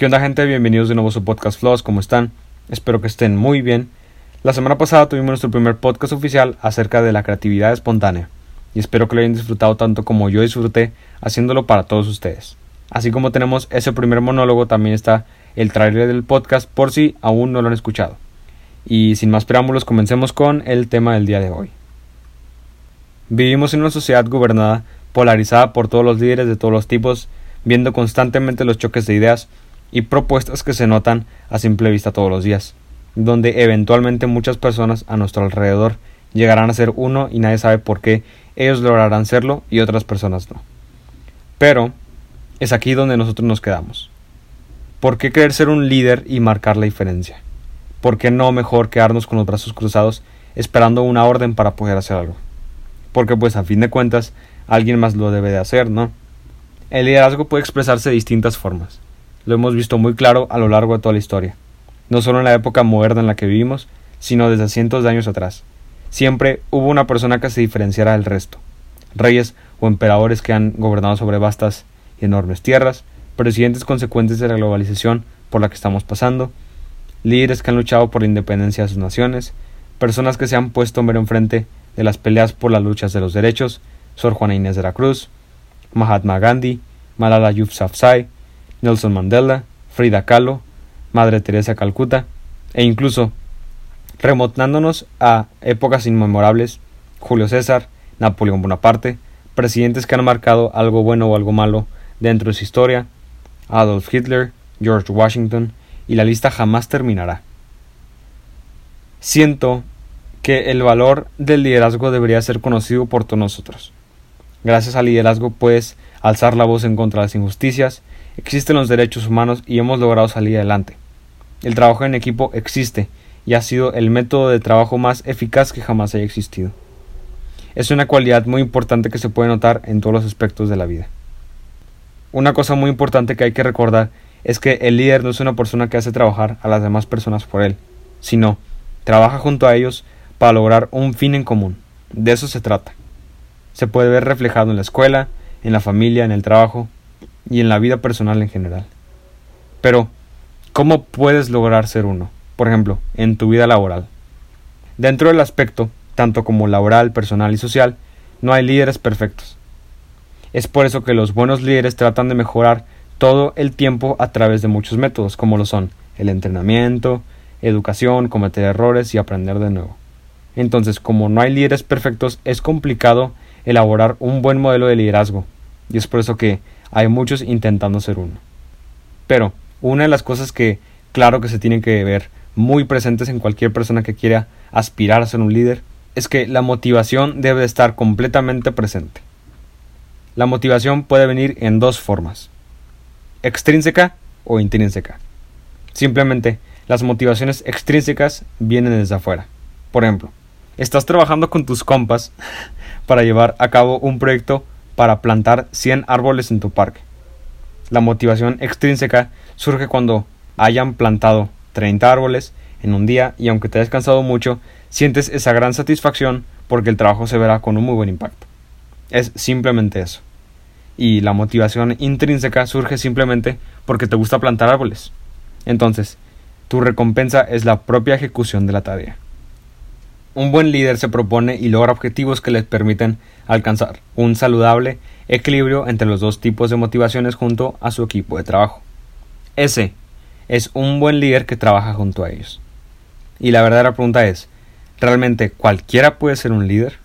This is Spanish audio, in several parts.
¿Qué onda gente? Bienvenidos de nuevo a su podcast Flows, ¿cómo están? Espero que estén muy bien. La semana pasada tuvimos nuestro primer podcast oficial acerca de la creatividad espontánea y espero que lo hayan disfrutado tanto como yo disfruté haciéndolo para todos ustedes. Así como tenemos ese primer monólogo, también está el trailer del podcast por si aún no lo han escuchado. Y sin más preámbulos, comencemos con el tema del día de hoy. Vivimos en una sociedad gobernada, polarizada por todos los líderes de todos los tipos, viendo constantemente los choques de ideas y propuestas que se notan a simple vista todos los días, donde eventualmente muchas personas a nuestro alrededor llegarán a ser uno y nadie sabe por qué ellos lograrán serlo y otras personas no. Pero es aquí donde nosotros nos quedamos. ¿Por qué querer ser un líder y marcar la diferencia? ¿Por qué no mejor quedarnos con los brazos cruzados esperando una orden para poder hacer algo? Porque pues a fin de cuentas alguien más lo debe de hacer, ¿no? El liderazgo puede expresarse de distintas formas. Lo hemos visto muy claro a lo largo de toda la historia, no solo en la época moderna en la que vivimos, sino desde cientos de años atrás. Siempre hubo una persona que se diferenciara del resto. Reyes o emperadores que han gobernado sobre vastas y enormes tierras, presidentes consecuentes de la globalización por la que estamos pasando, líderes que han luchado por la independencia de sus naciones, personas que se han puesto mero enfrente de las peleas por las luchas de los derechos, Sor Juana Inés de la Cruz, Mahatma Gandhi, Malala Yousafzai, Nelson Mandela, Frida Kahlo, Madre Teresa Calcuta, e incluso, remontándonos a épocas inmemorables, Julio César, Napoleón Bonaparte, presidentes que han marcado algo bueno o algo malo dentro de su historia, Adolf Hitler, George Washington, y la lista jamás terminará. Siento que el valor del liderazgo debería ser conocido por todos nosotros. Gracias al liderazgo puedes alzar la voz en contra de las injusticias Existen los derechos humanos y hemos logrado salir adelante. El trabajo en equipo existe y ha sido el método de trabajo más eficaz que jamás haya existido. Es una cualidad muy importante que se puede notar en todos los aspectos de la vida. Una cosa muy importante que hay que recordar es que el líder no es una persona que hace trabajar a las demás personas por él, sino trabaja junto a ellos para lograr un fin en común. De eso se trata. Se puede ver reflejado en la escuela, en la familia, en el trabajo, y en la vida personal en general. Pero, ¿cómo puedes lograr ser uno? Por ejemplo, en tu vida laboral. Dentro del aspecto, tanto como laboral, personal y social, no hay líderes perfectos. Es por eso que los buenos líderes tratan de mejorar todo el tiempo a través de muchos métodos, como lo son el entrenamiento, educación, cometer errores y aprender de nuevo. Entonces, como no hay líderes perfectos, es complicado elaborar un buen modelo de liderazgo. Y es por eso que hay muchos intentando ser uno. Pero una de las cosas que claro que se tienen que ver muy presentes en cualquier persona que quiera aspirar a ser un líder es que la motivación debe estar completamente presente. La motivación puede venir en dos formas, extrínseca o intrínseca. Simplemente las motivaciones extrínsecas vienen desde afuera. Por ejemplo, estás trabajando con tus compas para llevar a cabo un proyecto para plantar 100 árboles en tu parque. La motivación extrínseca surge cuando hayan plantado 30 árboles en un día y aunque te hayas cansado mucho, sientes esa gran satisfacción porque el trabajo se verá con un muy buen impacto. Es simplemente eso. Y la motivación intrínseca surge simplemente porque te gusta plantar árboles. Entonces, tu recompensa es la propia ejecución de la tarea. Un buen líder se propone y logra objetivos que les permiten alcanzar un saludable equilibrio entre los dos tipos de motivaciones junto a su equipo de trabajo. Ese es un buen líder que trabaja junto a ellos. Y la verdadera pregunta es, ¿realmente cualquiera puede ser un líder?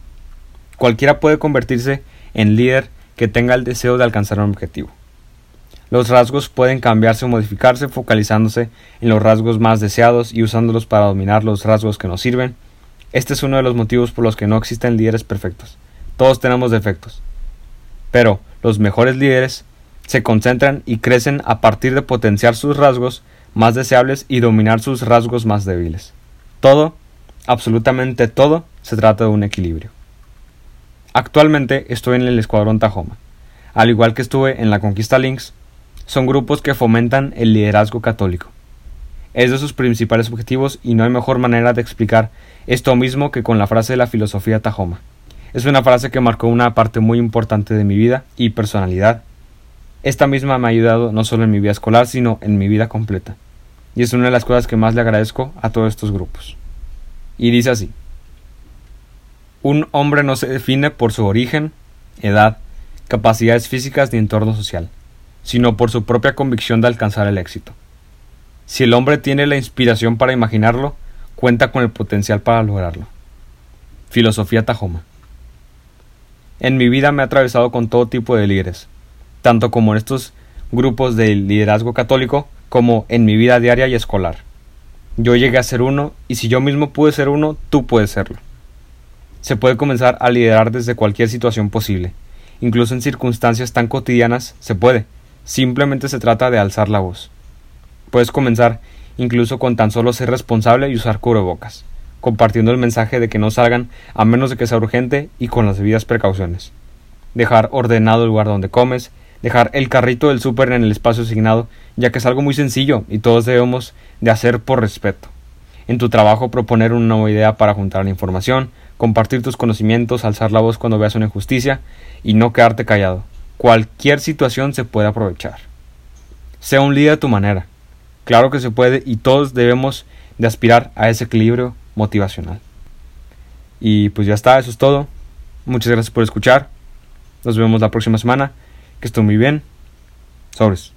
Cualquiera puede convertirse en líder que tenga el deseo de alcanzar un objetivo. Los rasgos pueden cambiarse o modificarse focalizándose en los rasgos más deseados y usándolos para dominar los rasgos que nos sirven este es uno de los motivos por los que no existen líderes perfectos. Todos tenemos defectos. Pero los mejores líderes se concentran y crecen a partir de potenciar sus rasgos más deseables y dominar sus rasgos más débiles. Todo, absolutamente todo, se trata de un equilibrio. Actualmente estoy en el Escuadrón Tajoma. Al igual que estuve en la Conquista Links, son grupos que fomentan el liderazgo católico. Es de sus principales objetivos y no hay mejor manera de explicar esto mismo que con la frase de la filosofía Tajoma. Es una frase que marcó una parte muy importante de mi vida y personalidad. esta misma me ha ayudado no solo en mi vida escolar, sino en mi vida completa. Y es una de las cosas que más le agradezco a todos estos grupos. Y dice así. Un hombre no se define por su origen, edad, capacidades físicas ni entorno social, sino por su propia convicción de alcanzar el éxito. Si el hombre tiene la inspiración para imaginarlo, cuenta con el potencial para lograrlo. Filosofía Tajoma. En mi vida me he atravesado con todo tipo de líderes, tanto como en estos grupos de liderazgo católico como en mi vida diaria y escolar. Yo llegué a ser uno y si yo mismo pude ser uno, tú puedes serlo. Se puede comenzar a liderar desde cualquier situación posible, incluso en circunstancias tan cotidianas se puede, simplemente se trata de alzar la voz. Puedes comenzar incluso con tan solo ser responsable y usar cubrebocas, compartiendo el mensaje de que no salgan a menos de que sea urgente y con las debidas precauciones. Dejar ordenado el lugar donde comes, dejar el carrito del súper en el espacio asignado, ya que es algo muy sencillo y todos debemos de hacer por respeto. En tu trabajo proponer una nueva idea para juntar la información, compartir tus conocimientos, alzar la voz cuando veas una injusticia y no quedarte callado. Cualquier situación se puede aprovechar. Sea un líder a tu manera. Claro que se puede y todos debemos de aspirar a ese equilibrio motivacional. Y pues ya está, eso es todo. Muchas gracias por escuchar. Nos vemos la próxima semana. Que esté muy bien. Sobres.